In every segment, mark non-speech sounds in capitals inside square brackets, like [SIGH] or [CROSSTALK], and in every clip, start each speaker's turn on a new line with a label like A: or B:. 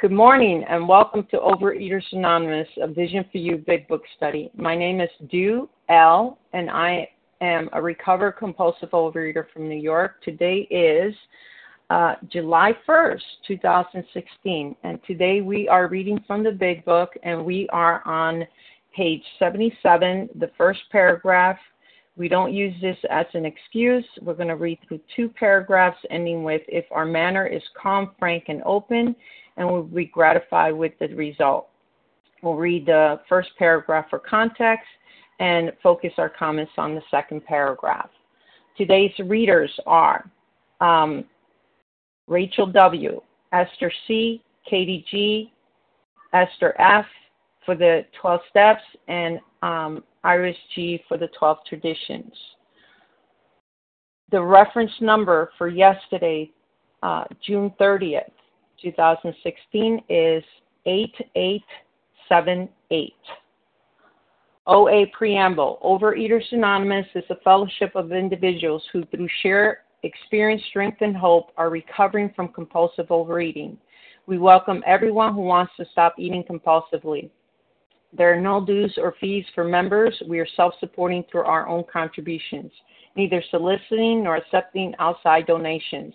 A: Good morning and welcome to Overeaters Anonymous, a Vision for You Big Book study. My name is Du L, and I am a recovered compulsive overeater from New York. Today is uh, July 1st, 2016, and today we are reading from the Big Book, and we are on page 77, the first paragraph. We don't use this as an excuse. We're going to read through two paragraphs ending with If our manner is calm, frank, and open, and we'll be gratified with the result. We'll read the first paragraph for context and focus our comments on the second paragraph. Today's readers are um, Rachel W., Esther C., Katie G., Esther F. for the 12 steps, and um, Iris G. for the 12 traditions. The reference number for yesterday, uh, June 30th, 2016 is 8878. OA Preamble Overeaters Anonymous is a fellowship of individuals who, through shared experience, strength, and hope, are recovering from compulsive overeating. We welcome everyone who wants to stop eating compulsively. There are no dues or fees for members. We are self supporting through our own contributions, neither soliciting nor accepting outside donations.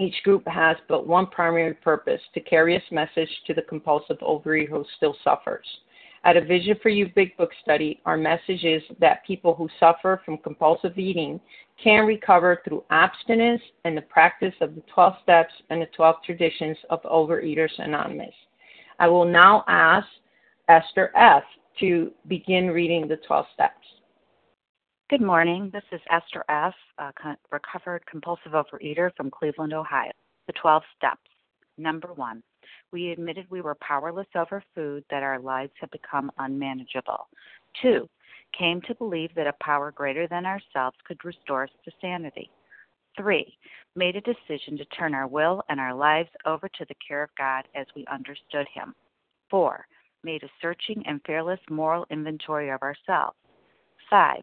A: each group has but one primary purpose to carry its message to the compulsive overeater who still suffers. At a Vision for You Big Book study, our message is that people who suffer from compulsive eating can recover through abstinence and the practice of the 12 steps and the 12 traditions of Overeaters Anonymous. I will now ask Esther F. to begin reading the 12 steps.
B: Good morning. This is Esther F., a recovered compulsive overeater from Cleveland, Ohio. The 12 steps. Number one, we admitted we were powerless over food, that our lives had become unmanageable. Two, came to believe that a power greater than ourselves could restore us to sanity. Three, made a decision to turn our will and our lives over to the care of God as we understood Him. Four, made a searching and fearless moral inventory of ourselves. Five,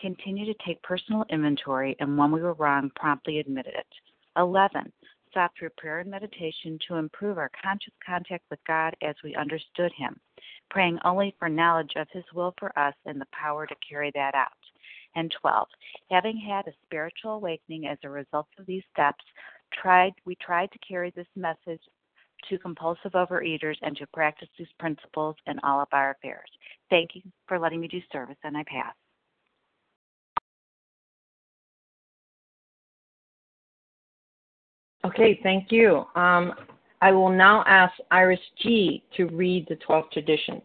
B: continue to take personal inventory, and when we were wrong, promptly admitted it. 11. Sought through prayer and meditation to improve our conscious contact with God as we understood Him, praying only for knowledge of His will for us and the power to carry that out. And 12. Having had a spiritual awakening as a result of these steps, tried we tried to carry this message to compulsive overeaters and to practice these principles in all of our affairs. Thank you for letting me do service, and I pass.
A: Okay, thank you. Um, I will now ask Iris G. to read the 12 traditions.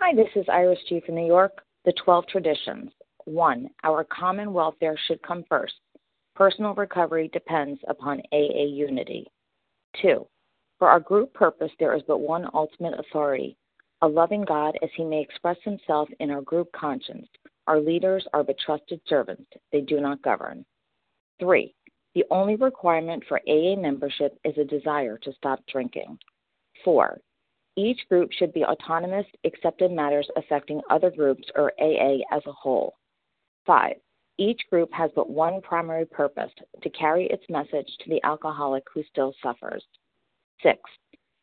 C: Hi, this is Iris G. from New York. The 12 traditions. 1. Our common welfare should come first. Personal recovery depends upon AA unity. 2. For our group purpose, there is but one ultimate authority a loving God as he may express himself in our group conscience. Our leaders are but trusted servants, they do not govern. 3. The only requirement for AA membership is a desire to stop drinking. 4. Each group should be autonomous except in matters affecting other groups or AA as a whole. 5. Each group has but one primary purpose to carry its message to the alcoholic who still suffers. 6.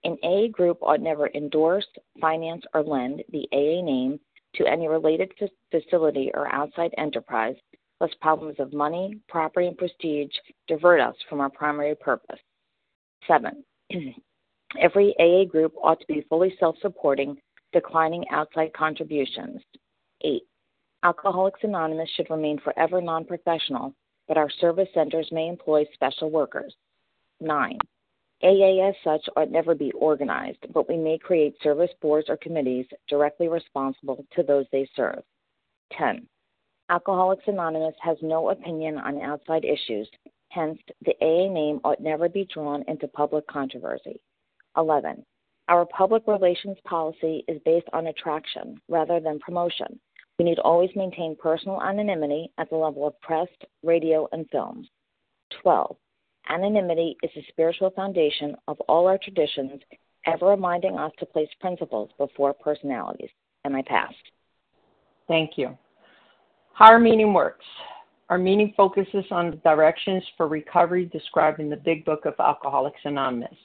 C: An AA group ought never endorse, finance, or lend the AA name to any related facility or outside enterprise lest problems of money, property, and prestige divert us from our primary purpose. 7. [CLEARS THROAT] Every AA group ought to be fully self supporting, declining outside contributions. 8. Alcoholics Anonymous should remain forever non professional, but our service centers may employ special workers. 9. AA as such ought never be organized, but we may create service boards or committees directly responsible to those they serve. 10. Alcoholics Anonymous has no opinion on outside issues, hence, the AA name ought never be drawn into public controversy. 11. Our public relations policy is based on attraction rather than promotion. We need always maintain personal anonymity at the level of press, radio, and films. 12. Anonymity is the spiritual foundation of all our traditions, ever reminding us to place principles before personalities. And I passed.
A: Thank you. How our meeting works. Our meeting focuses on the directions for recovery described in the Big Book of Alcoholics Anonymous.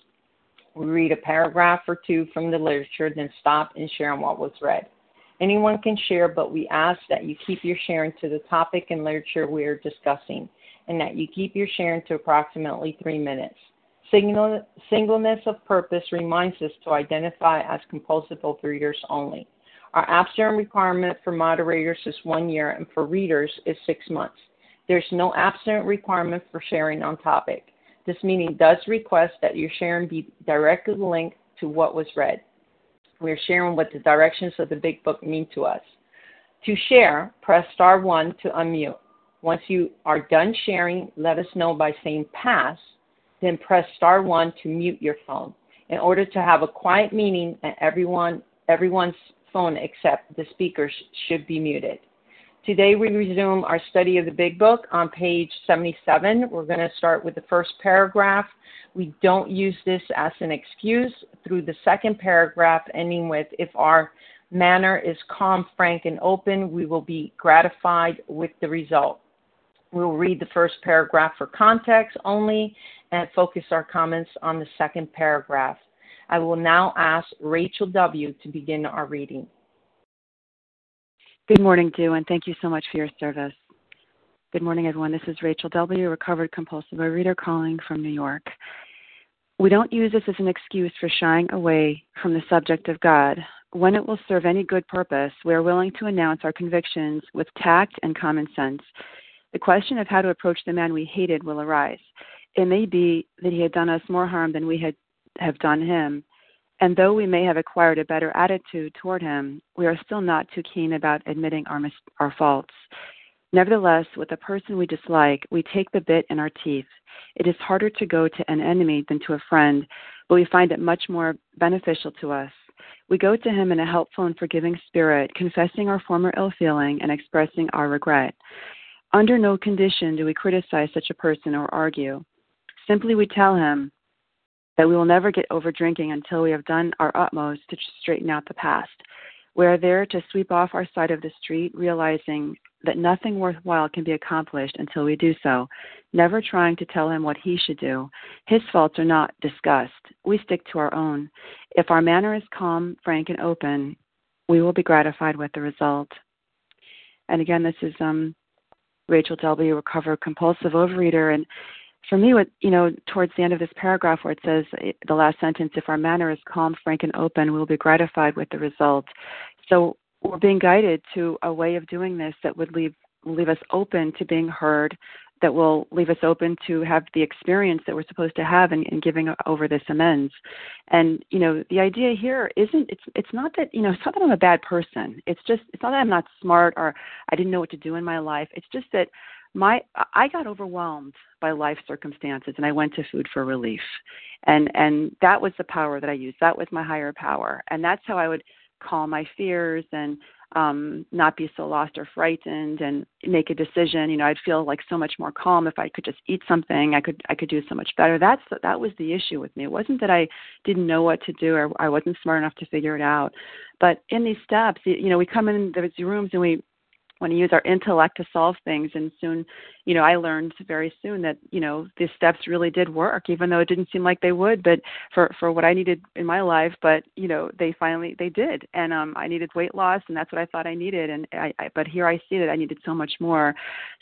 A: We read a paragraph or two from the literature, then stop and share on what was read. Anyone can share, but we ask that you keep your sharing to the topic and literature we are discussing, and that you keep your sharing to approximately three minutes. Singleness of purpose reminds us to identify as compulsive overeaters only. Our abstinence requirement for moderators is one year, and for readers is six months. There's no abstinence requirement for sharing on topic. This meeting does request that your sharing be directly linked to what was read. We are sharing what the directions of the Big Book mean to us. To share, press star one to unmute. Once you are done sharing, let us know by saying pass, then press star one to mute your phone. In order to have a quiet meeting and everyone everyone's phone except the speakers should be muted. Today we resume our study of the Big Book on page 77. We're going to start with the first paragraph we don't use this as an excuse through the second paragraph, ending with If our manner is calm, frank, and open, we will be gratified with the result. We'll read the first paragraph for context only and focus our comments on the second paragraph. I will now ask Rachel W. to begin our reading.
D: Good morning, Dew, and thank you so much for your service. Good morning, everyone. This is Rachel W., recovered compulsive reader calling from New York. We don't use this as an excuse for shying away from the subject of God. When it will serve any good purpose, we are willing to announce our convictions with tact and common sense. The question of how to approach the man we hated will arise. It may be that he had done us more harm than we had have done him, and though we may have acquired a better attitude toward him, we are still not too keen about admitting our mis- our faults. Nevertheless, with a person we dislike, we take the bit in our teeth. It is harder to go to an enemy than to a friend, but we find it much more beneficial to us. We go to him in a helpful and forgiving spirit, confessing our former ill feeling and expressing our regret. Under no condition do we criticize such a person or argue. Simply we tell him that we will never get over drinking until we have done our utmost to straighten out the past. We are there to sweep off our side of the street, realizing that nothing worthwhile can be accomplished until we do so, never trying to tell him what he should do. His faults are not discussed. We stick to our own. If our manner is calm, frank, and open, we will be gratified with the result. And again, this is um, Rachel W., recovered compulsive overeater, and for me, what you know, towards the end of this paragraph where it says eh, the last sentence, if our manner is calm, frank, and open, we will be gratified with the result. So we're being guided to a way of doing this that would leave leave us open to being heard, that will leave us open to have the experience that we're supposed to have in, in giving over this amends. And you know, the idea here isn't it's it's not that you know it's not that I'm a bad person. It's just it's not that I'm not smart or I didn't know what to do in my life. It's just that my I got overwhelmed by life circumstances and I went to food for relief. And and that was the power that I used. That was my higher power. And that's how I would calm my fears and um not be so lost or frightened and make a decision. You know i'd feel like so much more calm if i could just eat something. I could i could do so much better. That's that was the issue with me. It wasn't that i didn't know what to do or i wasn't smart enough to figure it out. But in these steps you know we come in these rooms and we want to use our intellect to solve things. And soon you know i learned very soon that you know these steps really did work even though it didn't seem like they would but for for what i needed in my life but you know they finally they did. And um i needed weight loss and that's what i thought i needed. And i, I but here i see that i needed so much more.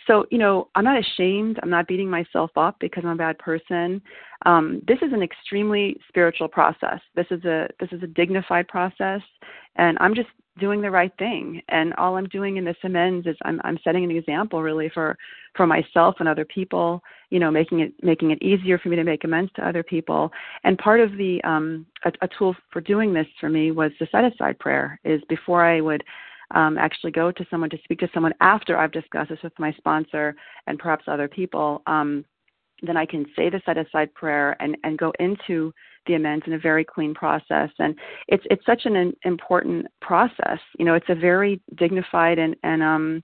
D: So you know i'm not ashamed. I'm not beating myself up because i'm a bad person. Um this is an extremely spiritual process. This is a this is a dignified process. And i'm just doing the right thing. And all i'm doing in this amends is i'm i'm setting an example really for for myself and other people you know making it making it easier for me to make amends to other people. And part of the um a, a tool for doing this for me was the set aside prayer is before i would um, actually go to someone to speak to someone after I've discussed this with my sponsor and perhaps other people, um, then I can say the set aside prayer and, and go into the amends in a very clean process. And it's it's such an important process. You know, it's a very dignified and and um,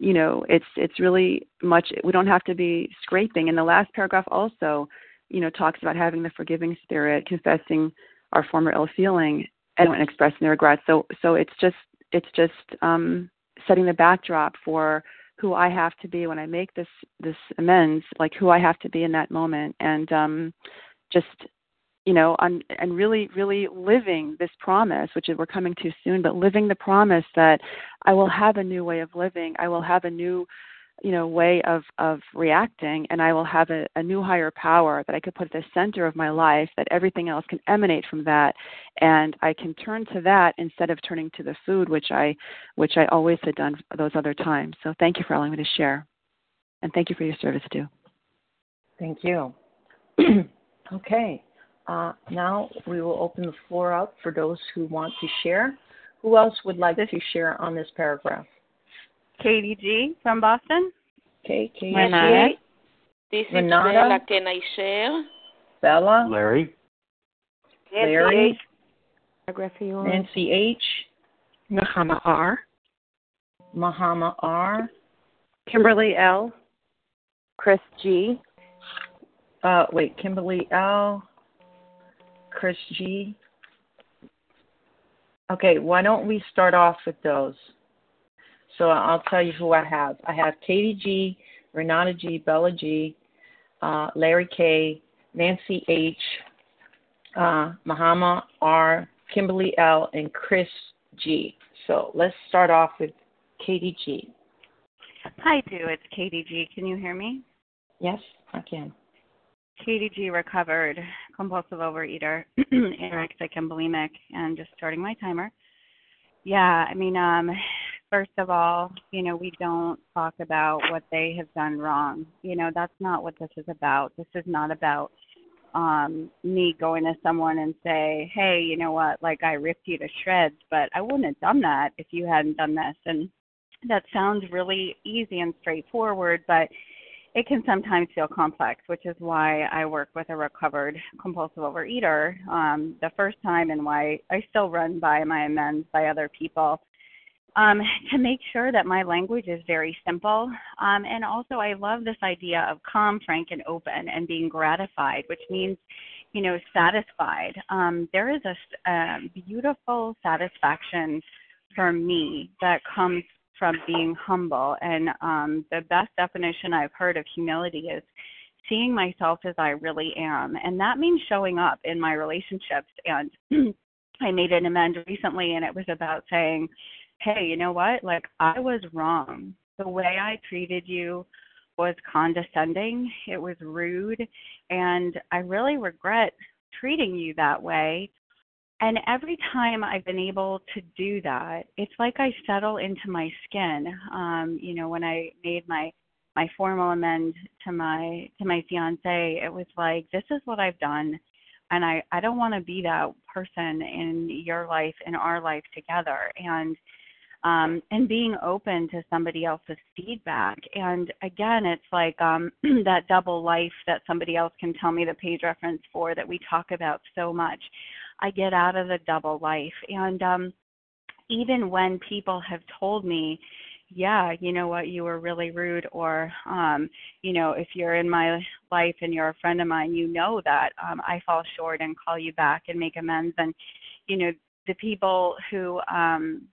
D: you know, it's it's really much. We don't have to be scraping. And the last paragraph also, you know, talks about having the forgiving spirit, confessing our former ill feeling, and expressing the regret. So so it's just it's just um, setting the backdrop for who I have to be when I make this this amends, like who I have to be in that moment, and um, just you know, on, and really, really living this promise, which is we're coming too soon, but living the promise that I will have a new way of living, I will have a new you know way of of reacting and i will have a, a new higher power that i could put at the center of my life that everything else can emanate from that. And i can turn to that instead of turning to the food which i which i always had done those other times. So thank you for allowing me to share. And thank you for your service too.
A: Thank you. [CLEARS THROAT] Okay uh, now we will open the floor up for those who want to share who else would like to share on this paragraph
E: Katie G from Boston.
A: Okay, Katie
F: Renata.
A: G.
F: This is
A: Renata.
F: Bella. Can I share?
A: Bella.
G: Larry.
A: Larry.
C: Nancy
A: Nancy H.
H: Mahama R.
A: Mahama R.
H: Kimberly L.
C: Chris G.
A: Uh, wait, Kimberly L. Chris G. Okay, why don't we start off with those? So I'll tell you who I have. I have Katie G, Renata G, Bella G, uh, Larry K, Nancy H, uh, Mahama R, Kimberly L, and Chris G. So let's start off with Katie G.
E: Hi, Do. It's Katie G. Can you hear me?
A: Yes, I can.
E: Katie G. recovered compulsive overeater, [CLEARS THROAT] anorexic and bulimic, and just starting my timer. Yeah, I mean, um, first of all, you know, we don't talk about what they have done wrong. You know, that's not what this is about. This is not about um me going to someone and say, "Hey, you know what? Like I ripped you to shreds, but I wouldn't have done that if you hadn't done this." And that sounds really easy and straightforward, but it can sometimes feel complex, which is why I work with a recovered compulsive overeater um, the first time and why I still run by my amends by other people um, to make sure that my language is very simple. Um, and also, I love this idea of calm, frank, and open and being gratified, which means, you know, satisfied. Um, there is a, a beautiful satisfaction for me that comes from being humble. And um, the best definition I've heard of humility is seeing myself as I really am. And that means showing up in my relationships. And [CLEARS THROAT] I made an amend recently, and it was about saying, hey, you know what? Like, I was wrong. The way I treated you was condescending, it was rude, and I really regret treating you that way. And every time I've been able to do that, it's like I settle into my skin. Um, you know, when I made my my formal amend to my to my fiance, it was like this is what I've done and I I don't want to be that person in your life in our life together. And um, and being open to somebody else's feedback. And again, it's like um, [CLEARS THROAT] that double life that somebody else can tell me the page reference for that we talk about so much. I get out of the double life. And um, even when people have told me, yeah, you know what, you were really rude, or, um, you know, if you're in my life and you're a friend of mine, you know that um, I fall short and call you back and make amends. And, you know, the people who um,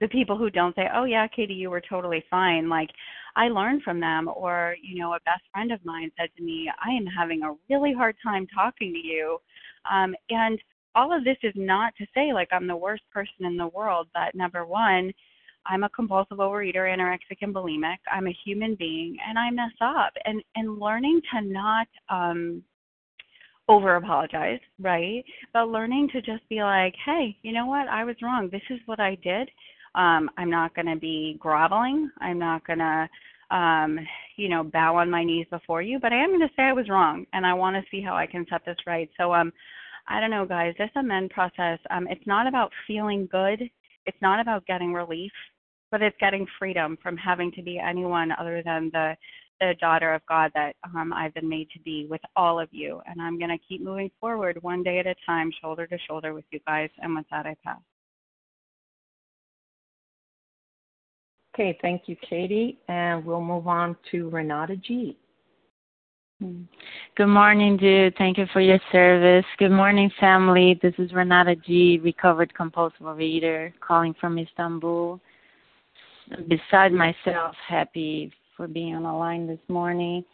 E: the people who don't say, "Oh yeah, Katie, you were totally fine," like I learned from them. Or you know, a best friend of mine said to me, "I am having a really hard time talking to you," um, and all of this is not to say like I'm the worst person in the world, but number one, I'm a compulsive overeater, anorexic and bulimic. I'm a human being and I mess up and and learning to not um over apologize, right? But learning to just be like, hey, you know what? I was wrong. This is what I did. Um, I'm not going to be groveling. I'm not going to, um, you know, bow on my knees before you, but I am going to say I was wrong and I want to see how I can set this right. So, um, I don't know, guys, this amend process, um, it's not about feeling good. It's not about getting relief, but it's getting freedom from having to be anyone other than the the daughter of God that um, I've been made to be with all of you. And I'm going to keep moving forward one day at a time, shoulder to shoulder with you guys. And with that, I pass.
A: Okay, thank you, Katie. And we'll move on to Renata G.
G: Good morning, dude. Thank you for your service. Good morning, family. This is Renata G, recovered compulsive overeater, calling from Istanbul. Beside myself, happy for being on the line this morning.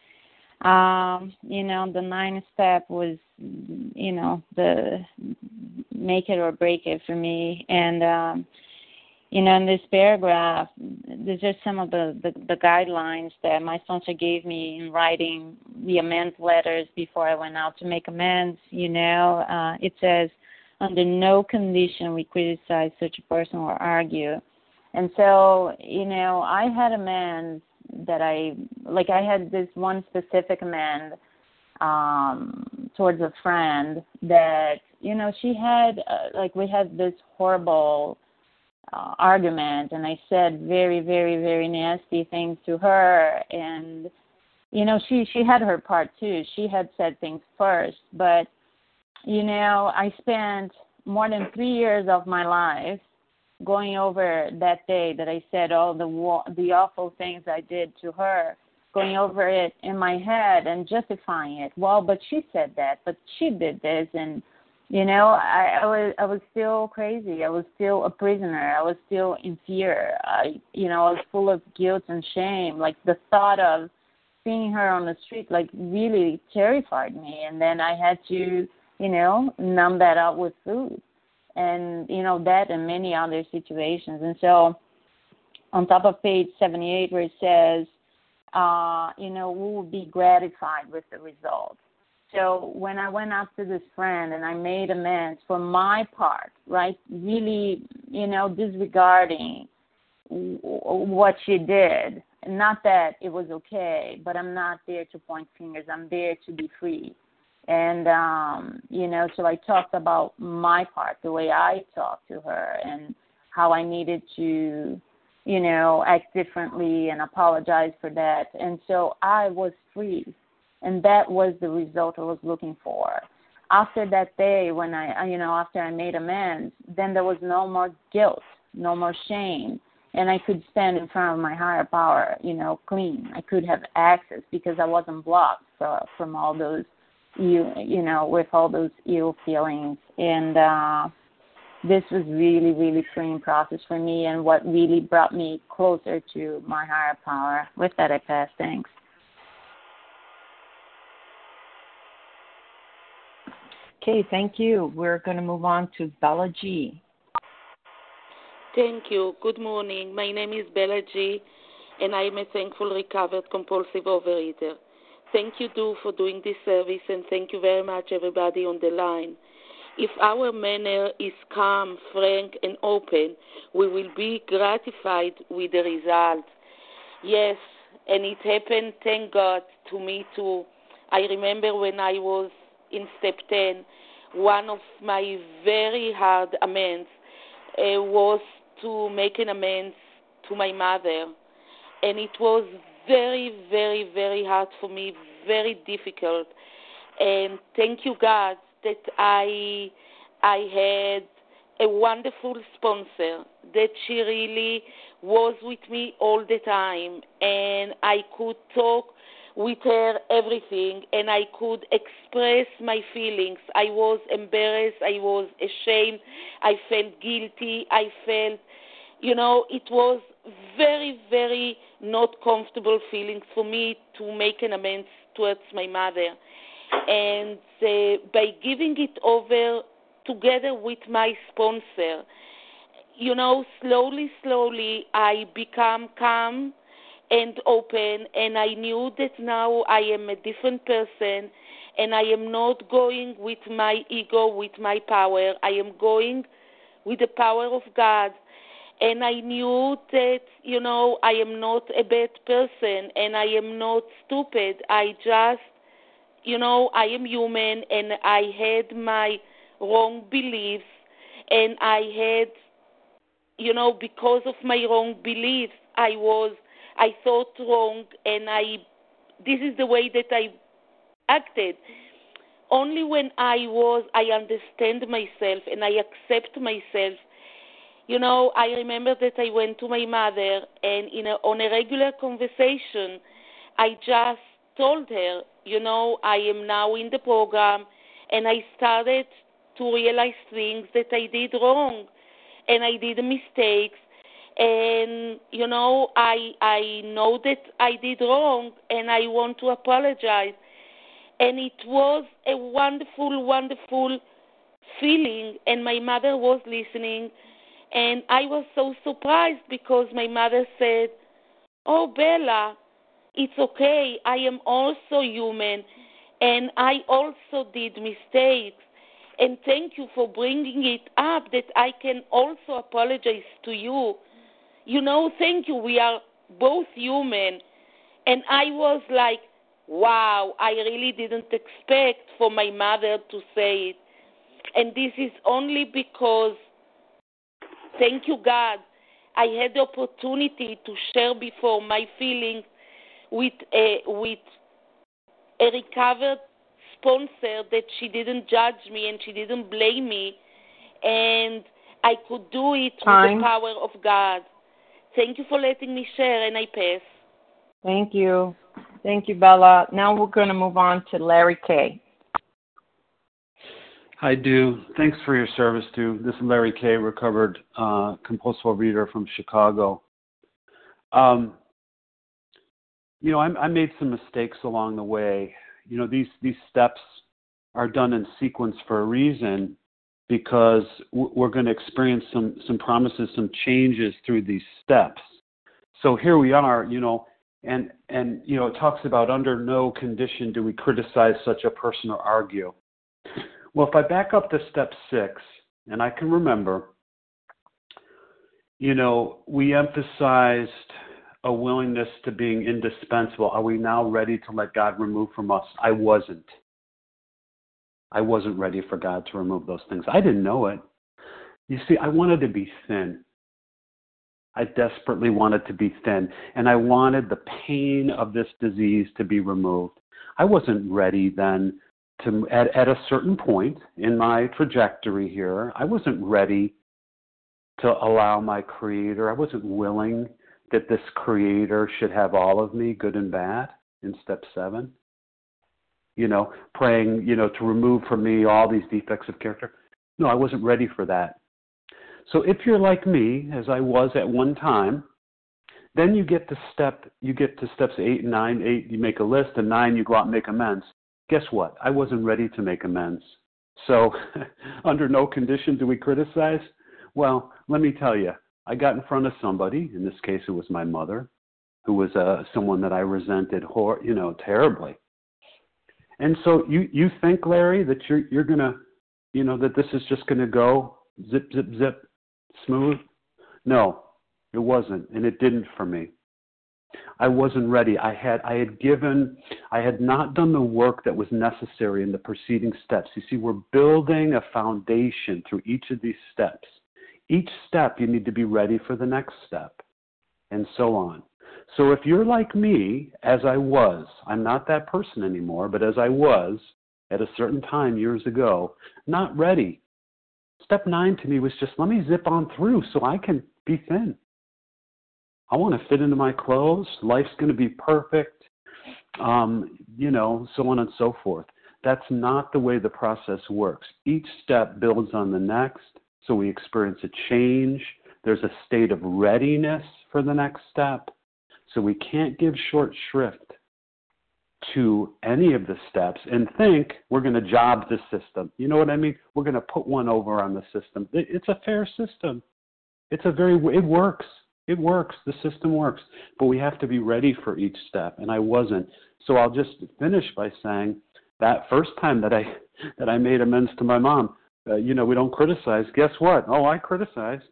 G: Um, you know, the nine step was, you know, the make it or break it for me. And, um, you know, in this paragraph, these are some of the, the, the guidelines that my sponsor gave me in writing the amends letters before I went out to make amends. You know, uh, it says, under no condition we criticize such a person or argue. And so, you know, I had amends that I like I had this one specific amend um towards a friend that you know she had uh, like we had this horrible uh, argument and I said very very very nasty things to her and you know she she had her part too she had said things first but you know I spent more than 3 years of my life going over that day that I said all the the awful things I did to her, going over it in my head and justifying it. Well, but she said that, but she did this, and you know, I, I was I was still crazy. I was still a prisoner. I was still in fear. I, you know, I was full of guilt and shame. Like the thought of seeing her on the street, like really terrified me. And then I had to, you know, numb that out with food and you know that and many other situations. And so, on top of page 78, where it says, uh, you know, we will be gratified with the results. So when I went up to this friend and I made amends for my part, right, really, you know, disregarding what she did. Not that it was okay, but I'm not there to point fingers. I'm there to be free and um you know so i talked about my part the way i talked to her and how i needed to you know act differently and apologize for that and so i was free and that was the result i was looking for. After that day when i you know after i made amends then there was no more guilt no more shame and i could stand in front of my higher power you know clean. I could have access because i wasn't blocked from all those you you know with all those ill feelings. And uh this was really really freeing process for me and what really brought me closer to my higher power. With that i pass. Thanks
A: okay thank you we're going to move on to bella g
F: thank you good morning my name is bella g and i'm a thankful recovered compulsive overeater Thank you, Do, for doing this service, and thank you very much, everybody on the line. If our manner is calm, frank, and open, we will be gratified with the result. Yes, and it happened, thank God, to me too. I remember when I was in step 10, one of my very hard amends uh, was to make an amends to my mother. And it was very, very, very hard for me, very difficult. And thank you, God, that I I had a wonderful sponsor that she really was with me all the time, and I could talk with her everything, and I could express my feelings. I was embarrassed, I was ashamed, I felt guilty, I felt, you know, it was very, very not comfortable feelings for me to make an amends towards my mother. And uh, by giving it over together with my sponsor, you know, slowly, slowly, I become calm and open, and I knew that now I am a different person, and I am not going with my ego, with my power. I am going with the power of God. And I knew that, you know, I am not a bad person and I am not stupid. I just, you know, I am human and I had my wrong beliefs and I had, you know, because of my wrong beliefs, I was, I thought wrong and I, this is the way that I acted. Only when I was, I understand myself and I accept myself. You know, I remember that I went to my mother and in a, on a regular conversation, I just told her, you know, I am now in the program and I started to realize things that I did wrong and I did mistakes and you know I I know that I did wrong and I want to apologize and it was a wonderful, wonderful feeling. And my mother was listening, and I was so surprised because my mother said, Oh, Bella, it's okay. I am also human, and I also did mistakes. And thank you for bringing it up that I can also apologize to you. You know, thank you. We are both human. And I was like, wow, I really didn't expect for my mother to say it. And this is only because, thank you, God, I had the opportunity to share before my feelings with a, with a recovered sponsor that she didn't judge me and she didn't blame me. And I could do it with the power of God. Thank you for letting me share, and I pass.
A: Thank you. Thank you, Bella. Now we're going to move on to Larry K.
I: Hi, Du. Thanks for your service, Du. This is Larry K., recovered uh, compulsive reader from Chicago. Um, you know, I, I made some mistakes along the way. You know, these these steps are done in sequence for a reason because we're going to experience some some promises, some changes through these steps. So here we are. You know, and and you know it talks about under no condition do we criticize such a person or argue well if i back up to step six and i can remember you know we emphasized a willingness to being indispensable are we now ready to let god remove from us i wasn't i wasn't ready for god to remove those things i didn't know it you see i wanted to be thin I desperately wanted to be thin, and I wanted the pain of this disease to be removed. I wasn't ready then to, at, at a certain point in my trajectory here, I wasn't ready to allow my creator, I wasn't willing that this creator should have all of me, good and bad, in step seven. You know, praying, you know, to remove from me all these defects of character. No, I wasn't ready for that. So if you're like me, as I was at one time, then you get to step you get to steps eight and nine. Eight, you make a list, and nine, you go out and make amends. Guess what? I wasn't ready to make amends. So, [LAUGHS] under no condition do we criticize. Well, let me tell you, I got in front of somebody. In this case, it was my mother, who was uh, someone that I resented, hor- you know, terribly. And so you you think, Larry, that you're you're gonna, you know, that this is just gonna go zip zip zip smooth? No, it wasn't, and it didn't for me. I wasn't ready. I had I had given I had not done the work that was necessary in the preceding steps. You see, we're building a foundation through each of these steps. Each step you need to be ready for the next step, and so on. So if you're like me, as I was, I'm not that person anymore, but as I was at a certain time years ago, not ready Step nine to me was just let me zip on through so I can be thin. I want to fit into my clothes. Life's going to be perfect, um, you know, so on and so forth. That's not the way the process works. Each step builds on the next, so we experience a change. There's a state of readiness for the next step. So we can't give short shrift to any of the steps and think we're going to job the system. You know what I mean? We're going to put one over on the system. It's a fair system. It's a very, it works. It works. The system works. But we have to be ready for each step. And I wasn't. So I'll just finish by saying that first time that I [LAUGHS] that I made amends to my mom. Uh, you know, we don't criticize. Guess what? Oh, I criticized.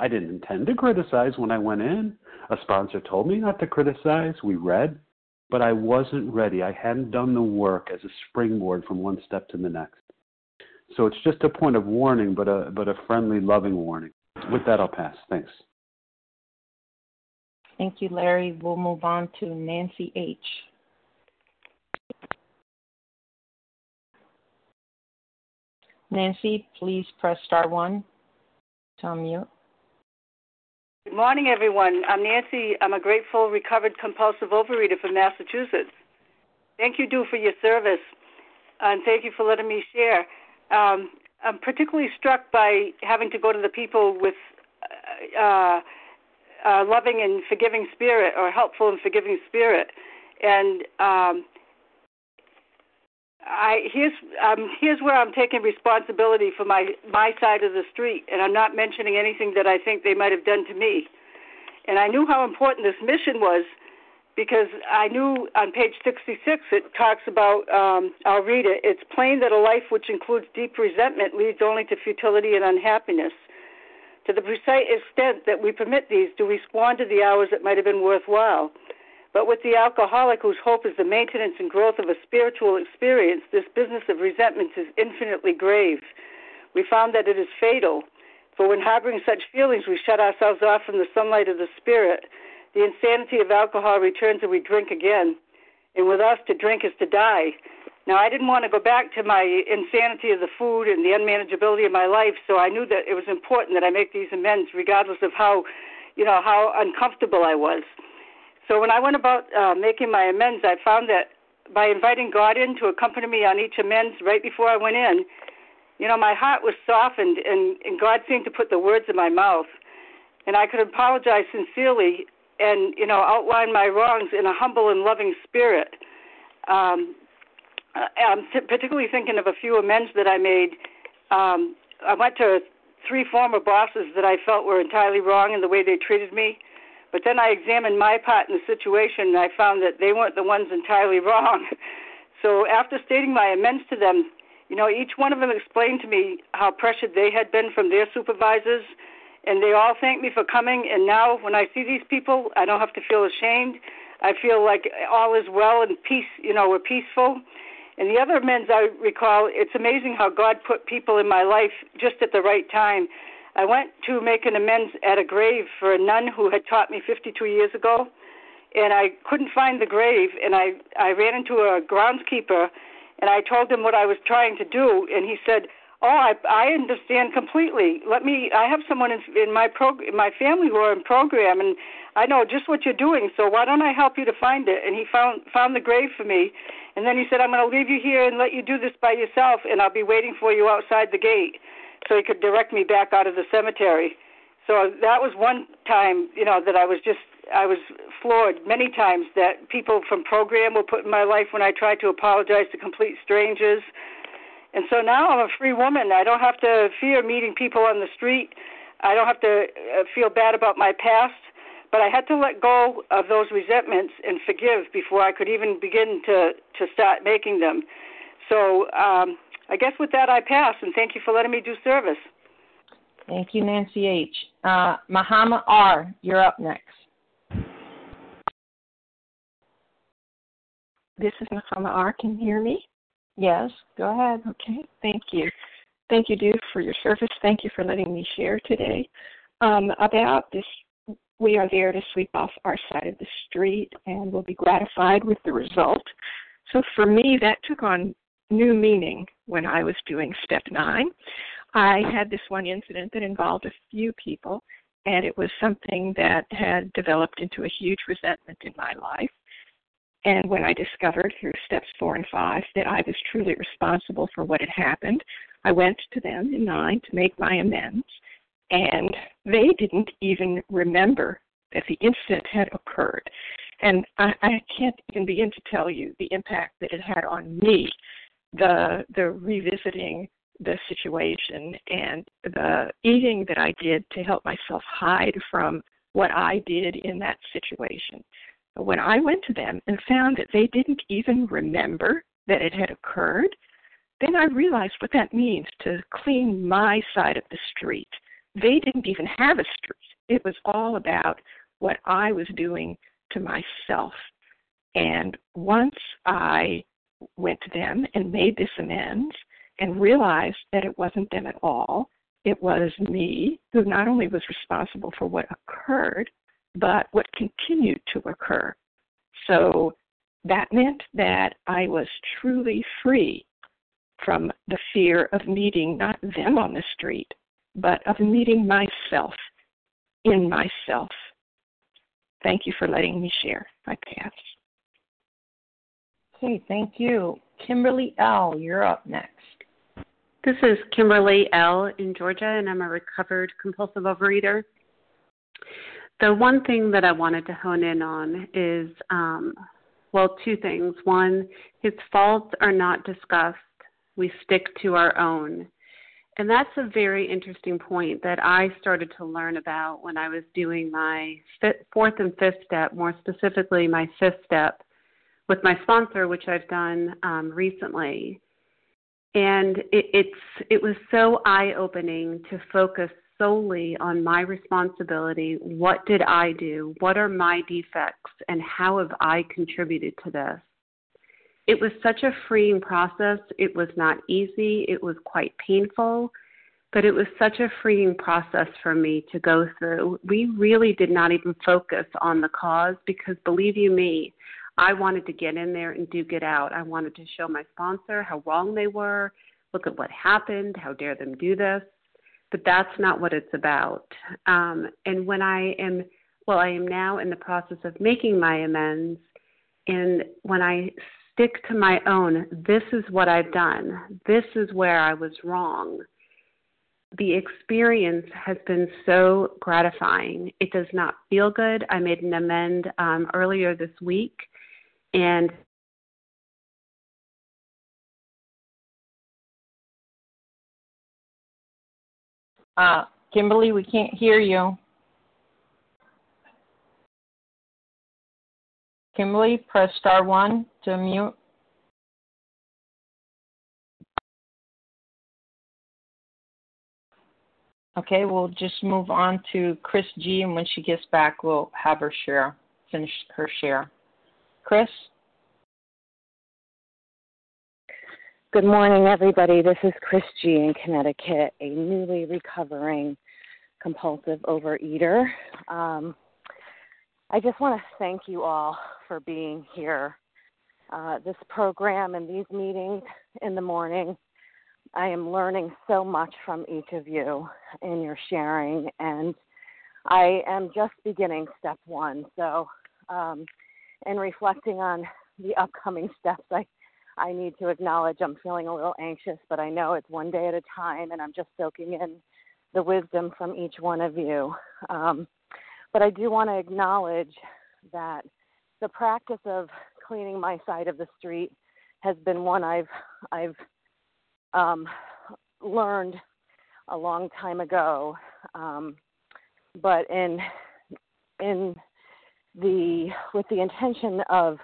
I: I didn't intend to criticize when I went in. A sponsor told me not to criticize. We read, but I wasn't ready. I hadn't done the work as a springboard from one step to the next. So it's just a point of warning, but a but a friendly, loving warning. With that, I'll pass. Thanks.
A: Thank you, Larry. We'll move on to Nancy H. Nancy, please press star one to unmute.
J: Good morning, everyone. I'm Nancy. I'm a grateful, recovered compulsive overeater from Massachusetts. Thank you, Do, for your service, and thank you for letting me share. Um, I'm particularly struck by having to go to the people with uh, uh, loving and forgiving spirit, or helpful and forgiving spirit, and um, I here's um, here's where I'm taking responsibility for my my side of the street, and I'm not mentioning anything that I think they might have done to me. And I knew how important this mission was because I knew on page 66 it talks about. Um, I'll read it. It's plain that a life which includes deep resentment leads only to futility and unhappiness. To the precise extent that we permit these, do we squander the hours that might have been worthwhile? But with the alcoholic whose hope is the maintenance and growth of a spiritual experience, this business of resentments is infinitely grave. We found that it is fatal, for when harboring such feelings, we shut ourselves off from the sunlight of the spirit. The insanity of alcohol returns and we drink again. And with us, to drink is to die. Now, I didn't want to go back to my insanity of the food and the unmanageability of my life, so I knew that it was important that I make these amends, regardless of how, you know, how uncomfortable I was. So when I went about uh, making my amends, I found that by inviting God in to accompany me on each amends right before I went in, you know, my heart was softened, and, and God seemed to put the words in my mouth, and I could apologize sincerely and you know outline my wrongs in a humble and loving spirit. Um, I'm t- particularly thinking of a few amends that I made. Um, I went to three former bosses that I felt were entirely wrong in the way they treated me but then I examined my part in the situation and I found that they weren't the ones entirely [LAUGHS] wrong. So after stating my amends to them, you know, each one of them explained to me how pressured they had been from their supervisors, and they all thanked me for coming. And now, when I see these people, I don't have to feel ashamed. I feel like all is well and peace. You know, we're peaceful. And the other amends I recall, it's amazing how God put people in my life just at the right time. I went to make an amends at a grave for a nun who had taught me 52 years ago, and I couldn't find the grave, and I I ran into a groundskeeper, and I told him what I was trying to do, and he said, "Oh, I I understand completely. Let me. I have someone in, in my prog in my family who are in program, and I know just what you're doing. So why don't I help you to find it?" And he found found the grave for me, and then he said, "I'm going to leave you here and let you do this by yourself, and I'll be waiting for you outside the gate." So he could direct me back out of the cemetery. So that was one time, you know, that I was just I was floored many times that people from program were put in my life when I tried to apologize to complete strangers. And so now I'm a free woman. I don't have to fear meeting people on the street. I don't have to uh, feel bad about my past. But I had to let go of those resentments and forgive before I could even begin to to start making them. So um, I guess with that, I pass, and thank you for letting me do service.
A: Thank you, Nancy H. Uh, Mahama R., you're up next.
H: This is Mahama R. Can you hear me?
A: Yes, go ahead.
H: Okay, thank you. Thank you, Duke, for your service. Thank you for letting me share today. Um, about this, we are there to sweep off our side of the street and we'll be gratified with the result. So for me, that took on new meaning when I was doing step nine. I had this one incident that involved a few people, and it was something that had developed into a huge resentment in my life. And when I discovered through steps four and five that I was truly responsible for what had happened, I went to them in nine to make my amends. And they didn't even remember that the incident had occurred. And I, I can't even begin to tell you the impact that it had on me the the revisiting the situation and the eating that I did to help myself hide from what I did in that situation. When I went to them and found that they didn't even remember that it had occurred, then I realized what that means to clean my side of the street. They didn't even have a street. It was all about what I was doing to myself. And once I went to them and made this amends and realized that it wasn't them at all, it was me who not only was responsible for what occurred, but what continued to occur. So that meant that I was truly free from the fear of meeting not them on the street, but of meeting myself in myself. Thank you for letting me share. I pass.
A: Okay, thank you. Kimberly L., you're up next.
K: This is Kimberly L. in Georgia, and I'm a recovered compulsive overeater. The one thing that I wanted to hone in on is, um, well, two things. One, his faults are not discussed, we stick to our own. And that's a very interesting point that I started to learn about when I was doing my fifth, fourth and fifth step, more specifically, my fifth step with my sponsor, which I've done um, recently. And it, it's it was so eye opening to focus solely on my responsibility. What did i do? What are my defects? And how have i contributed to this? It was such a freeing process. It was not easy. It was quite painful. But it was such a freeing process for me to go through. We really did not even focus on the cause because believe you me I wanted to get in there and do get out. I wanted to show my sponsor how wrong they were, look at what happened, how dare them do this. But that's not what it's about. Um, and when I am, well, I am now in the process of making my amends. And when I stick to my own, this is what I've done, this is where I was wrong. The experience has been so gratifying. It does not feel good. I made an amend um, earlier this week and
A: uh, Kimberly, we can't hear you. Kimberly, press star one to mute. Okay, we'll just move on to Chris G, and when she gets back, we'll have her share, finish her share. Chris?
L: Good morning, everybody. This is Chris G. in Connecticut, a newly recovering compulsive overeater. Um, I just want to thank you all for being here. Uh, this program and these meetings in the morning, I am learning so much from each of you in your sharing, and I am just beginning step one. So, um, and reflecting on the upcoming steps, I I need to acknowledge I'm feeling a little anxious, but I know it's one day at a time, and I'm just soaking in the wisdom from each one of you. Um, but I do want to acknowledge that the practice of cleaning my side of the street has been one I've I've um, learned a long time ago, um, but in in the with the intention of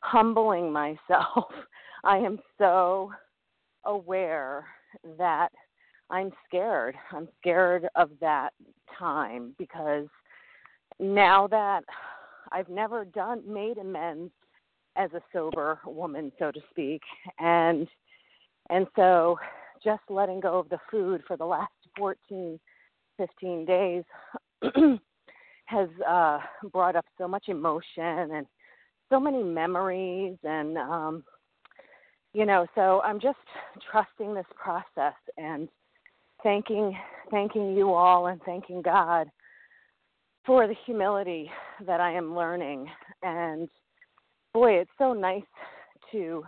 L: humbling myself, [LAUGHS] I am so aware that I'm scared. I'm scared of that time because now that I've never done made amends as a sober woman, so to speak, and and so just letting go of the food for the last 14, 15 days [CLEARS THROAT] has uh, brought up so much emotion and so many memories and um, you know so i'm just trusting this process and thanking thanking you all and thanking god for the humility that i am learning. And boy it's so nice to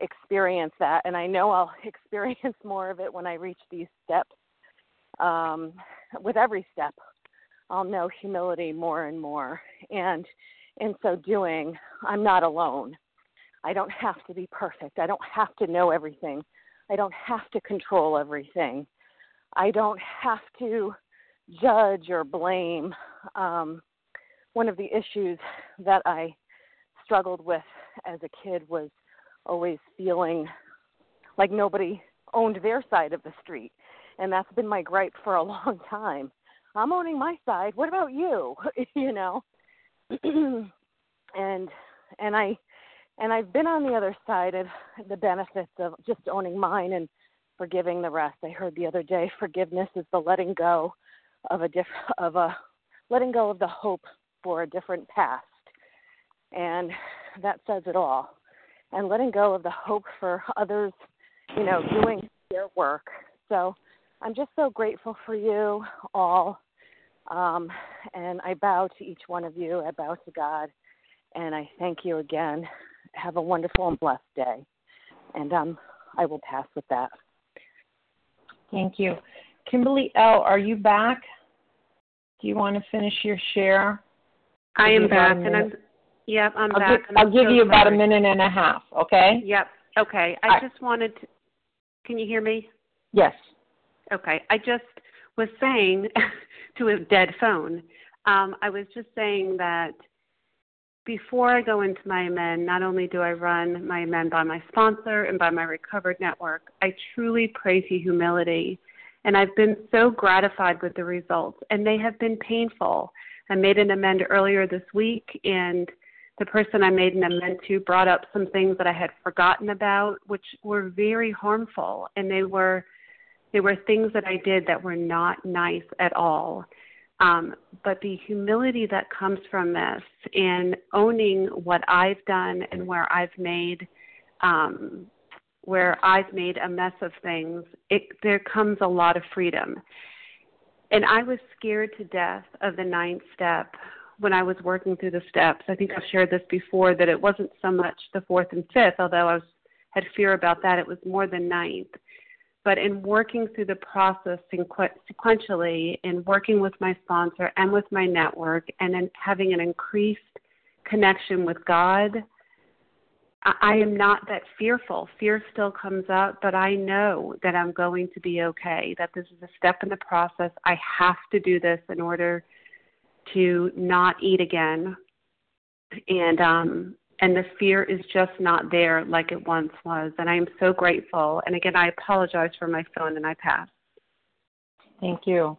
L: experience that. And i know i'll [LAUGHS] experience more of it when i reach these steps um, with every step I'll know humility more and more. And in so doing, I'm not alone. I don't have to be perfect. I don't have to know everything. I don't have to control everything. I don't have to judge or blame. Um, one of the issues that I struggled with as a kid was always feeling like nobody owned their side of the street. And that's been my gripe for a [LAUGHS] long time. I'm owning my side. What about you? [LAUGHS] you know? [CLEARS THROAT] and and I and I've been on the other side of the benefits of just owning mine and forgiving the rest. I heard the other day forgiveness is the letting go of a diff of a letting go of the hope for a different past. And that says it all. And letting go of the hope for others, you know, doing their work. So I'm just so grateful for you all. Um, and I bow to each one of you. I bow to God. And I thank you again. Have a wonderful and blessed day. And um, I will pass with that.
A: Thank you. Kimberly L., are you back? Do you want to finish your share?
K: I am back, and I'm. Yep, I'm
A: I'll
K: back.
A: Give, I'll give
K: so
A: you about a minute and a half. Okay.
K: Yep. Okay. I
A: I-
K: just wanted to. Can you hear me?
A: Yes.
K: Okay. I just was saying [LAUGHS] to a dead phone. Um, I was just saying that before I go into my amend, not only do I run my amend by my sponsor and by my recovered network, I truly pray for humility. And I've been so gratified with the results, and they have been painful. I made an amend earlier this week, and the person I made an amend to brought up some things that I had forgotten about, which were very harmful, and they were they were things that I did that were not nice at all. Um, but the humility that comes from this and owning what I've done and where I've made um, where I've made a mess of things, it, there comes a lot of freedom. And I was scared to death of the ninth step when I was working through the steps. I think I've shared this before that it wasn't so much the fourth and fifth, although I was, had fear about that. It was more the ninth. But in working through the process sequentially, in working with my sponsor and with my network, and in having an increased connection with God, I, I am not that fearful. Fear still comes up, but I know that I'm going to be okay, that this is a step in the process. I have to do this in order to not eat again. And um and the fear is just not there like it once was. And I am so grateful. And again, I apologize for my phone and I pass.
A: Thank you.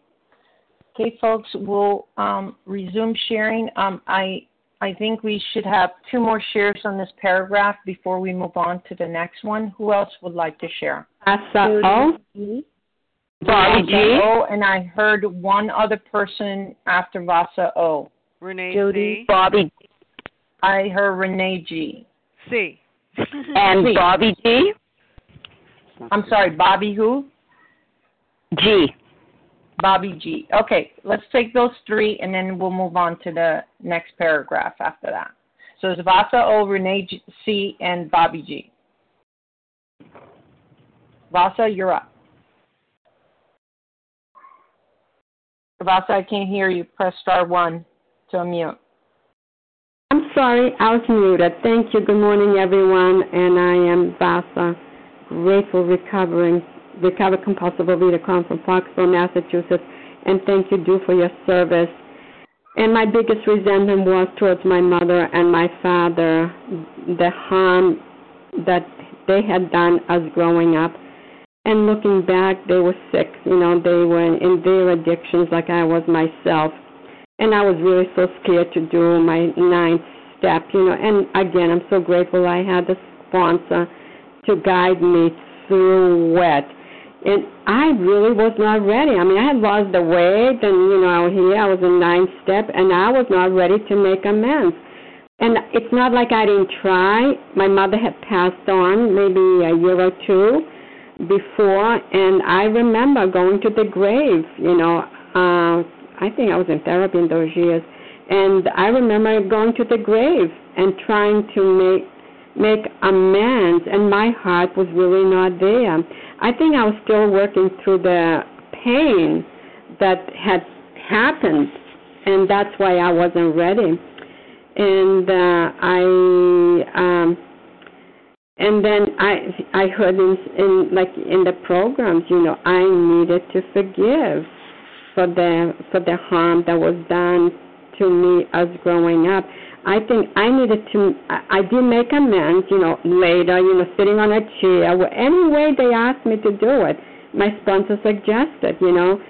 A: Okay, folks, we'll um, resume sharing. Um, I I think we should have two more shares on this paragraph before we move on to the next one. Who else would like to share?
M: Asa O. Bobby G.
A: Vasa and I heard one other person after Vasa O.
N: Renee
M: Jody.
N: C.
M: Bobby
A: I heard Renee G.
N: C. [LAUGHS]
M: and
A: C.
M: Bobby G.
A: I'm sorry, Bobby who?
M: G.
A: Bobby G. Okay, let's take those three and then we'll move on to the next paragraph after that. So it's Vasa O, Renee G, C, and Bobby G. Vasa, you're up. Vasa, I can't hear you. Press star one to unmute.
M: Sorry, I was muted. Thank you. Good morning, everyone. And I am Vasa, grateful recovering, recovered compulsive overeater, calling from Foxborough, Massachusetts. And thank you, Do, for your service. And my biggest resentment was towards my mother and my father, the harm that they had done us growing up. And looking back, they were sick. You know, they were in their addictions like I was myself. And I was really so scared to do my ninth step, you know. And again, I'm so grateful I had the sponsor to guide me through it. And I really was not ready. I mean, I had lost the weight, and you know, here I was in ninth step, and I was not ready to make amends. And it's not like I didn't try. My mother had passed on maybe a year or two before, and I remember going to the grave. You know, uh, I think I was in therapy in those years, and I remember going to the grave and trying to make make amends, and my heart was really not there. I think I was still working through the pain that had happened, and that's why I wasn't ready. And uh, I, um, and then I, I heard in, in like in the programs, you know, I needed to forgive for the for the harm that was done to me as growing up. I think I needed to. I, did make amends, you know, later, you know, sitting on a chair, any way they asked me to do it. My sponsor suggested, you know.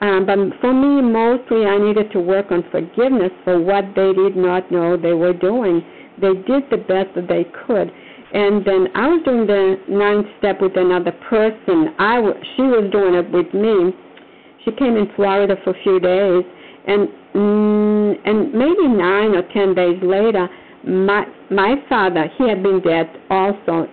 M: Um, but for me, mostly I needed to work on forgiveness for what they did not know they were doing. They did the best that they could. And then I was doing the ninth step with another person. I w- she was doing it with me. She came in Florida for a few days, and mm, and maybe nine or ten days later, my my father he had been dead also.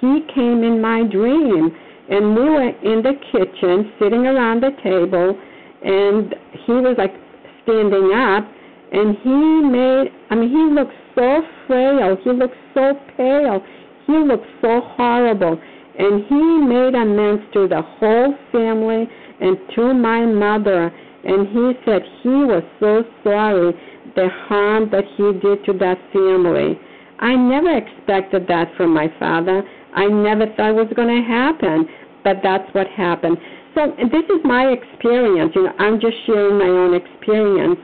M: He came in my dream, and we were in the kitchen sitting around the table and he was like standing up and he made I mean he looked so frail, he looked so pale, he looked so horrible and he made amends to the whole family and to my mother and he said he was so sorry the harm that he did to that family. I never expected that from my father. I never thought it was going to happen, but that's what happened. So this is my experience. You know, I'm just sharing my own experience,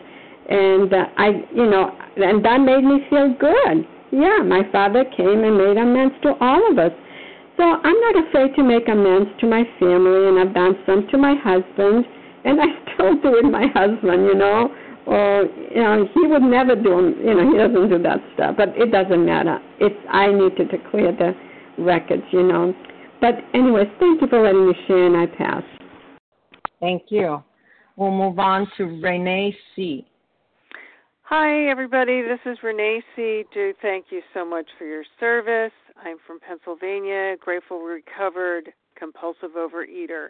M: and uh, I, you know, and that made me feel good. Yeah, my father came and made amends to all of us. So I'm not afraid to make amends to my family, and I've done some to my husband, and I still do with my husband. You know, or you know, he would never do. You know, he doesn't do that stuff. But it doesn't matter. It's I needed to clear the records. You know. But anyways, thank you for letting me share, and I pass.
A: Thank you. We'll move on to Renee C.
N: Hi, everybody. This is Renee C. Do thank you so much for your service. I'm from Pennsylvania, grateful recovered compulsive overeater.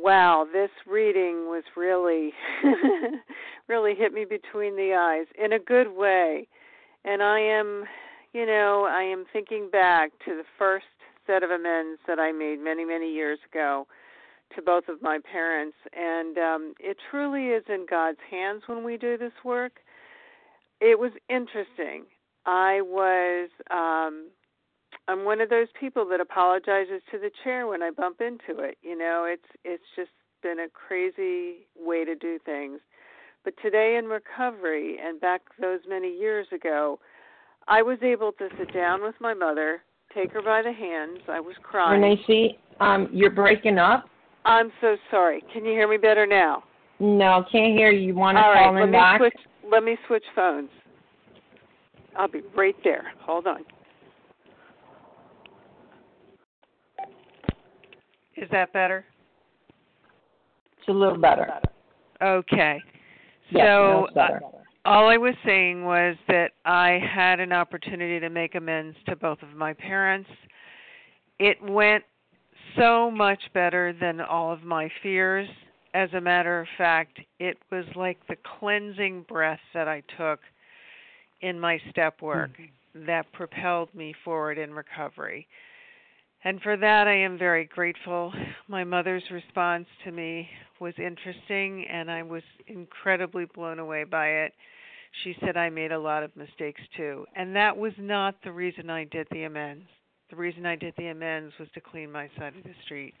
N: Wow, this reading was really, [LAUGHS] really hit me between the eyes in a good way. And I am, you know, I am thinking back to the first set of amends that I made many, many years ago to both of my parents. And um, it truly is in God's hands when we do this work. It was interesting. I was um I'm one of those people that apologizes to the chair when I bump into it. You know, it's it's just been a crazy way to do things. But today in recovery and back those many years ago, I was able to sit down with my mother, take her by the hands. I was crying.
A: Renee C, um, you're breaking up.
N: I'm so sorry. Can you hear me better now?
A: No, can't hear you. You want to
N: All
A: call
N: right,
A: in
N: let me
A: back?
N: switch. Let me switch phones. I'll be right there. Hold on. Is that better?
A: It's a little better.
N: Okay.
A: Yes,
N: so
A: better.
N: uh, all I was saying was that I had an opportunity to make amends to both of my parents. It went so much better than all of my fears. As a matter of fact, it was like the cleansing breath that I took in my step work that propelled me forward in recovery. And for that, I am very grateful. My mother's response to me was interesting, and I was incredibly blown away by it. She said I made a lot of mistakes too. And that was not the reason I did the amends. The reason I did the amends was to clean my side of the street.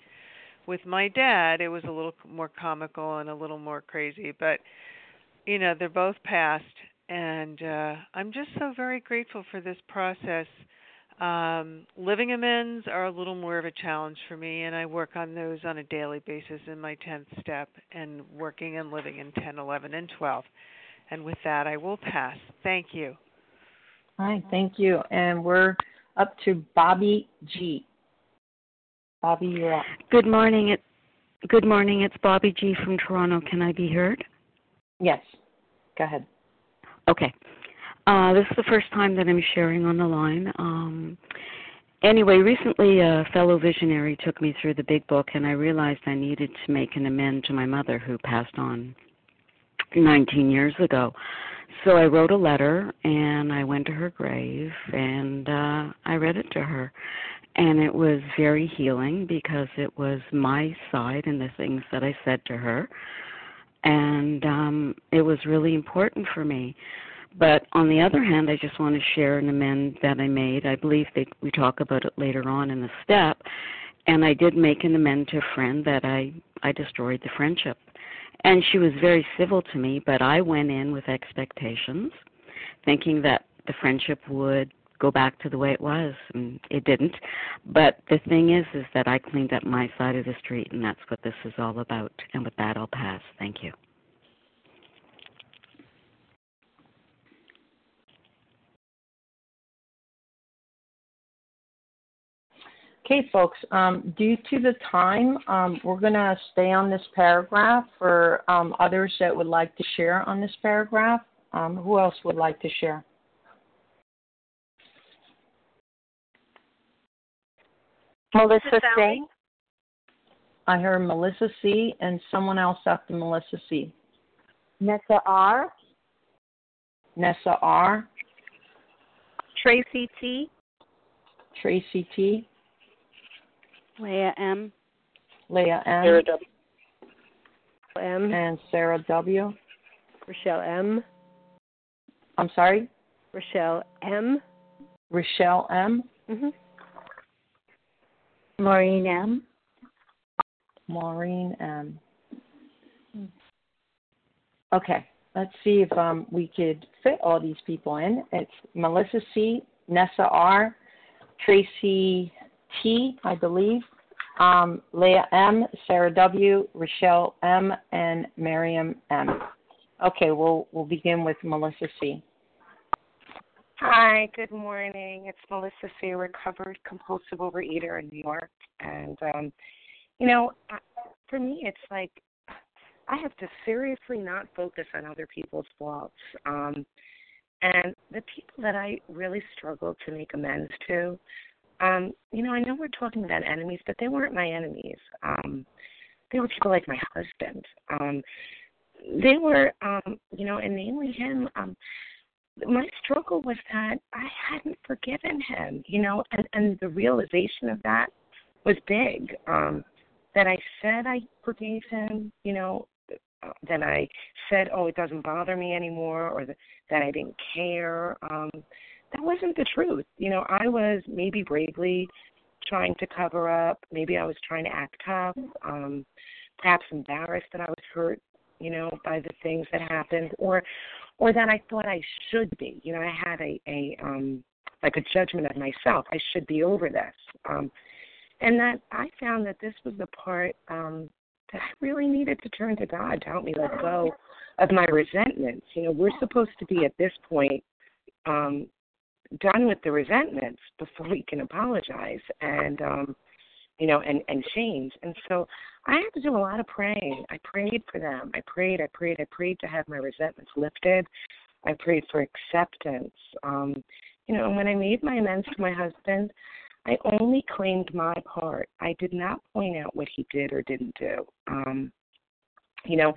N: With my dad, it was a little more comical and a little more crazy, but you know, they're both past and uh I'm just so very grateful for this process. Um living amends are a little more of a challenge for me and I work on those on a daily basis in my 10th step and working and living in 10, 11 and 12. And with that, I will pass. Thank you.
A: All right, thank you. And we're up to Bobby G. Bobby, you're up.
O: Good morning. It, good morning. It's Bobby G from Toronto. Can I be heard?
A: Yes. Go ahead.
O: Okay. Uh, this is the first time that I'm sharing on the line. Um, anyway, recently a fellow visionary took me through the big book, and I realized I needed to make an amend to my mother who passed on 19 years ago. So I wrote a letter and I went to her grave and uh I read it to her. And it was very healing because it was my side and the things that I said to her. And um it was really important for me. But on the other hand, I just want to share an amend that I made. I believe that we talk about it later on in the step. And I did make an amend to a friend that I I destroyed the friendship. And she was very civil to me, but I went in with expectations, thinking that the friendship would go back to the way it was and it didn't. But the thing is is that i cleaned up my side of the street and that's what this is all about. And with that i'll pass. Thank you
A: Okay, folks, um, due to the time, um, we're going to stay on this paragraph for um, others that would like to share on this paragraph. Um, who else would like to share?
L: Melissa C.
A: I heard Melissa C. and someone else after Melissa C.
L: Nessa R.
A: Nessa R.
P: Tracy T.
A: Tracy T.
P: Leah M.
A: Leah M.
P: Sarah W. M.
A: And Sarah W.
P: Rochelle M.
A: I'm sorry?
P: Rochelle M.
A: Rochelle M.
P: Mm-hmm.
L: Maureen M.
A: Maureen M. Okay, let's see if um, we could fit all these people in. It's Melissa C., Nessa R., Tracy T, I believe, um, Leah M, Sarah W, Rochelle M, and Miriam M. Okay, we'll we'll begin with Melissa C.
Q: Hi, good morning. It's Melissa C, recovered compulsive overeater in New York, and um, you know, for me, it's like I have to seriously not focus on other people's faults. Um, and the people that I really struggle to make amends to, um, you know, I know we're talking about enemies, but they weren't my enemies. Um, they were people like my husband. Um, they were, um, you know, and namely him. Um, my struggle was that I hadn't forgiven him, you know, and and the realization of that was big. Um, that I said I forgave him, you know, that I said, oh, it doesn't bother me anymore, or that, that I didn't care. Um, that wasn't the truth. You know, I was maybe bravely trying to cover up. Maybe I was trying to act tough. Um, perhaps embarrassed that I was hurt, you know, by the things that happened, or, or that I thought I should be. You know, I had a a um, like a judgment of myself. I should be over this. Um, and that I found that this was the part um, that I really needed to turn to God to help me let go of my resentments. You know, we're supposed to be at this point um, done with the resentments before [LAUGHS] we can apologize and um you know and and change. And so i had to do a lot of praying. I prayed for them. I prayed i prayed i prayed to have my resentments lifted. I prayed for acceptance. Um you know and when i made my amends to my husband i only claimed my part. I did not point out what he did or didn't do. Um you know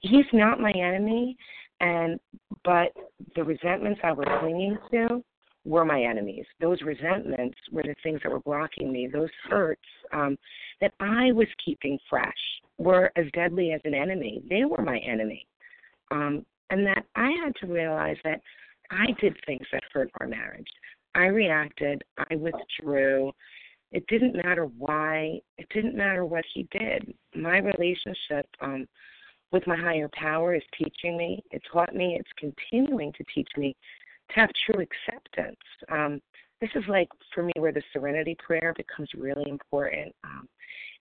Q: he's not my enemy and but the resentments i was clinging to were my enemies. Those resentments were the things that were blocking me. Those hurts um, that I was keeping fresh were as deadly as an enemy. They were my enemy. Um, and that I had to realize that I did things that hurt our marriage. I reacted, I withdrew. It didn't matter why, it didn't matter what he did. My relationship um, with my higher power is teaching me, it taught me, it's continuing to teach me to have true acceptance. Um, this is like for me where the serenity prayer becomes really important. Um,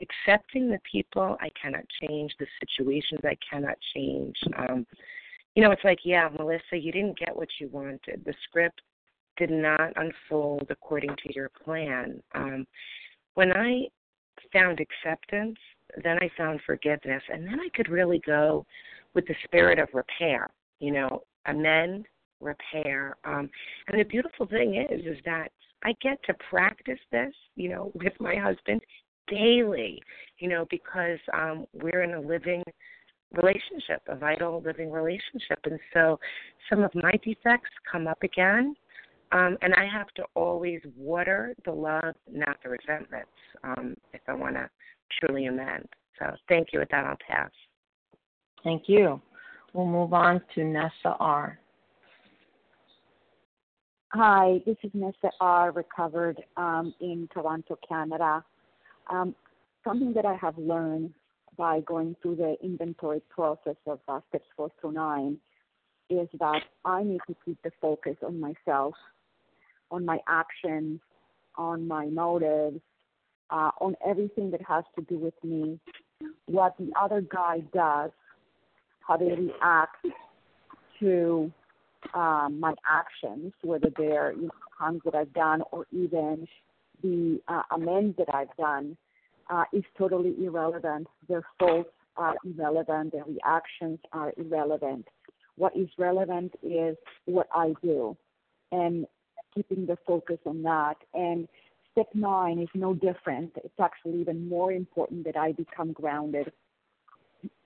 Q: accepting the people I cannot change, the situations I cannot change. Um, you know, it's like, yeah, Melissa, you didn't get what you wanted. The script did not unfold according to your plan. Um, when I found acceptance, then I found forgiveness, and then I could really go with the spirit of repair. You know, amend, repair. Um, and the beautiful thing is, is that I get to practice this, you know, [LAUGHS] with my husband daily, you know, because um, we're in a living relationship, a vital living relationship. And so some of my defects come up again. Um, and I have to always water the love, not the resentments, um, if I want to truly amend. So thank you. With that, I'll pass.
A: Thank you. We'll move on to Nessa R.
R: Hi, this is Nessa R. Recovered um, in Toronto, Canada. Um, something that I have learned by going through the inventory process of uh, steps four through nine is that I need to keep the focus on myself, on my actions, on my motives, uh, on everything that has to do with me, what the other guy does, how they react to um, my actions, whether they're you know, that I've done or even the uh, amends that I've done, uh, is totally irrelevant. Their faults are irrelevant. Their reactions are irrelevant. What is relevant is what I do and keeping the focus on that. And step nine is no different. It's actually even more important that I become grounded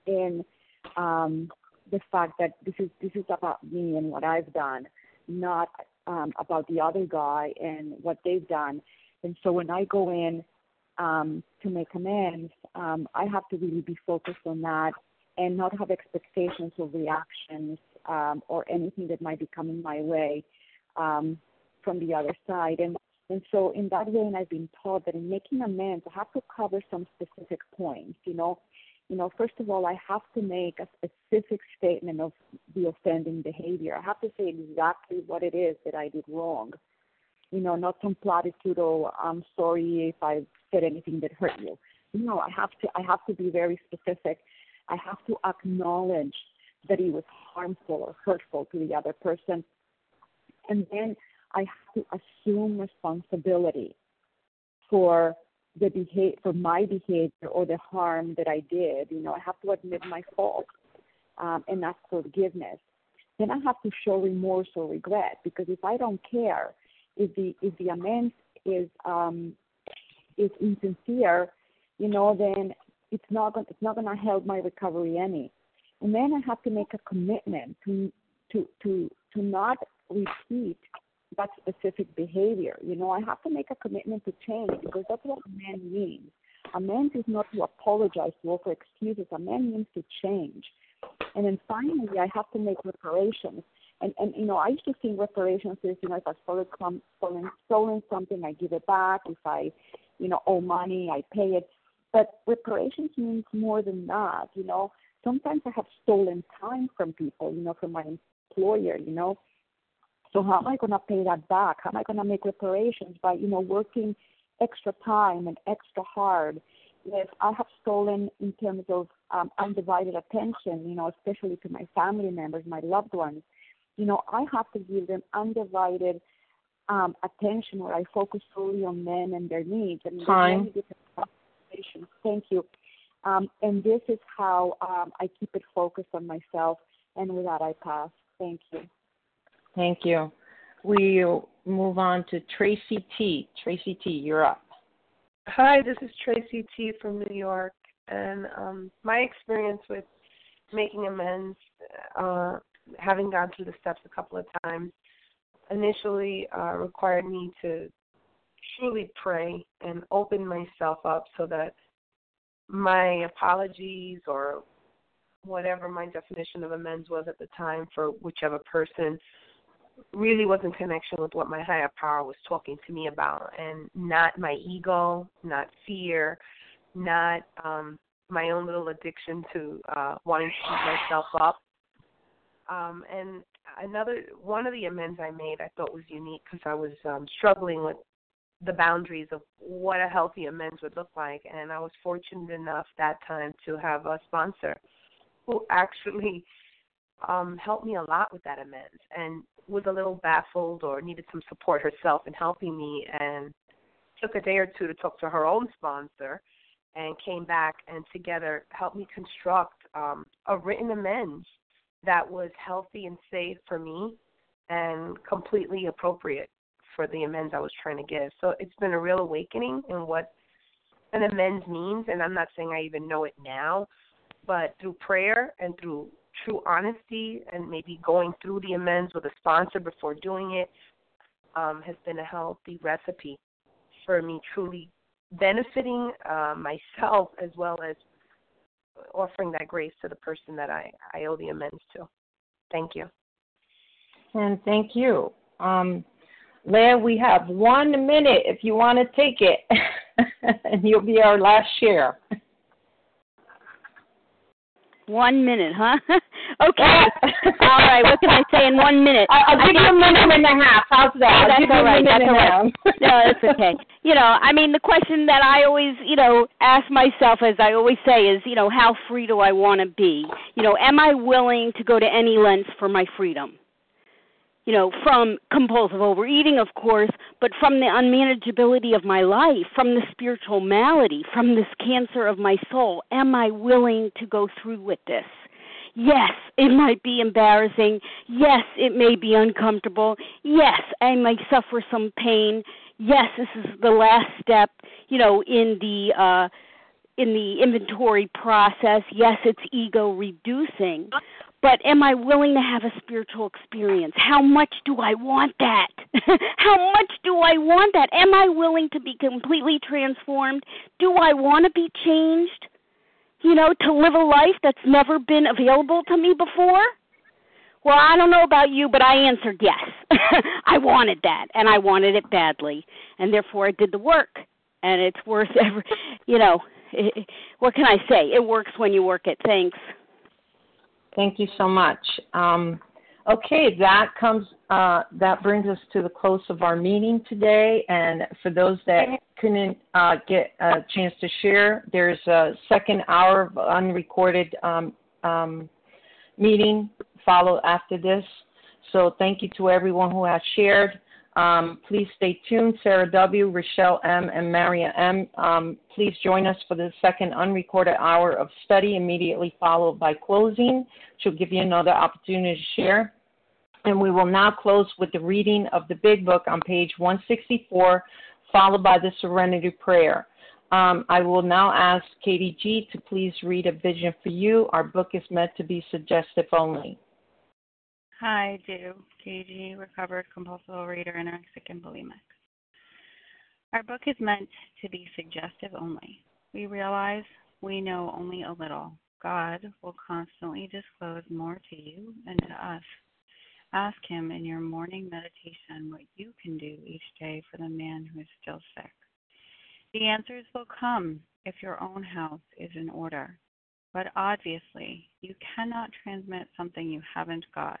R: in um, the fact that this is this is about me and what I've done, not um, about the other guy and what they've done. And so when I go in um, to make amends, um, I have to really be focused on that and not have expectations or reactions um, or anything that might be coming my way um, from the other side. And and so in that way, and I've been taught that in making amends, I have to cover some specific points. You know, you know, first of all, I have to make a specific statement of the offending behavior. I have to say exactly what it is that I did wrong. You know, not some platitude or I'm sorry if I said anything that hurt you. No, I have to I have to be very specific. I have to acknowledge that it was harmful or hurtful to the other person. And then I have to assume responsibility for the behavior, for my behavior or the harm that I did. You know, I have to admit my fault um, and ask forgiveness. Then I have to show remorse or regret because if I don't care, if the if the amends is um, is insincere, you know, then it's not going it's not going to help my recovery any. And then I have to make a commitment to to to to not repeat that specific behavior. You know, I have to make a commitment to change because that's what a man means. A man is not to apologize, to offer excuses. A man means to change. And then finally, I have to make reparations. And and you know, I used to think reparations is you know if I stolen stolen stolen something, I give it back. If I, you know, owe money, I pay it. But reparations means more than that. You know, sometimes I have stolen time from people. You know, from my employer. You know, so how am I going to pay that back? How am I going to make reparations by, you know, working extra time and extra hard? If I have stolen in terms of um, undivided attention, you know, especially to my family members, my loved ones, you know, I have to give them undivided um, attention where I focus solely on them and their needs. And
A: Time.
R: Thank you. Um, and this is how um, I keep it focused on myself. And with that, I pass. Thank you.
A: Thank you. We'll move on to Tracy T. Tracy T, you're up.
S: Hi, this is Tracy T from New York, and um, my experience with making amends, uh, having gone through the steps a couple of times, initially uh, required me to truly pray and open myself up so that my apologies or whatever my definition of amends was at the time for whichever person really was in connection with what my higher power was talking to me about and not my ego, not fear, not um my own little addiction to uh wanting to keep myself up. Um and another one of the amends I made I thought was unique because I was um struggling with the boundaries of what a healthy amends would look like and I was fortunate enough that time to have a sponsor who actually um helped me a lot with that amends and was a little baffled or needed some support herself in helping me and took a day or two to talk to her own sponsor and came back and together helped me construct um, a written amends that was healthy and safe for me and completely appropriate for the amends I was trying to give. So it's been a real awakening in what an amends means and I'm not saying I even know it now, but through prayer and through true honesty and maybe going through the amends with a sponsor before doing it um, has been a healthy recipe for me truly benefiting uh, myself as well as offering that grace to the person that I, I owe the amends to. Thank you.
A: And thank you. Um, Leah, we have one minute if you want to take it, [LAUGHS] and you'll be our last share.
P: One minute, huh? [LAUGHS] okay. [LAUGHS] all right. What can I say in one minute?
A: I'll give you a minute and a [LAUGHS] half. How's that?
P: Oh, that's all right. That's all right. no,
A: that's
P: okay. You know, I mean, the question that I always, you know, ask myself, as I always say, is, you know, how free do I want to be? You know, am I willing to go to any lengths for my freedom? You know, from compulsive overeating, of course, but from the unmanageability of my life, from the spiritual malady, from this cancer of my soul. Am I willing to go through with this? Yes, it might be embarrassing. Yes, it may be uncomfortable. Yes, I may suffer some pain. Yes, this is the last step, you know, in the uh in the inventory process. Yes, it's ego reducing but am I willing to have a spiritual experience? How much do I want that? [LAUGHS] How much do I want that? Am I willing to be completely transformed? Do I want to be changed? You know, to live a life that's never been available to me before? Well, I don't know about you, but I answered yes. [LAUGHS] I wanted that, and I wanted it badly, and therefore I did the work. And it's worth [LAUGHS] every, you know, it, what can I say? It works when you work it. Thanks.
A: Thank you so much. Um, okay, that comes. Uh, that brings us to the close of our meeting today. And for those that couldn't uh, get a chance to share, there's a second hour of unrecorded um, um, meeting follow after this. So thank you to everyone who has shared. Um, please stay tuned. Sarah W., Rochelle M., and Maria M. Um, please join us for the second unrecorded hour of study immediately followed by closing, will give you another opportunity to share. And we will now close with the reading of the Big Book on page 164, followed by the Serenity Prayer. Um, I will now ask Katie G to please read a vision for you. Our book is meant to be suggestive only.
E: Hi, do KG, recovered compulsive overeater, anorexic, and bulimic. Our book is meant to be suggestive only. We realize we know only a little. God will constantly disclose more to you and to us. Ask Him in your morning meditation what you can do each day for the man who is still sick. The answers will come if your own house is in order. But obviously, you cannot transmit something you haven't got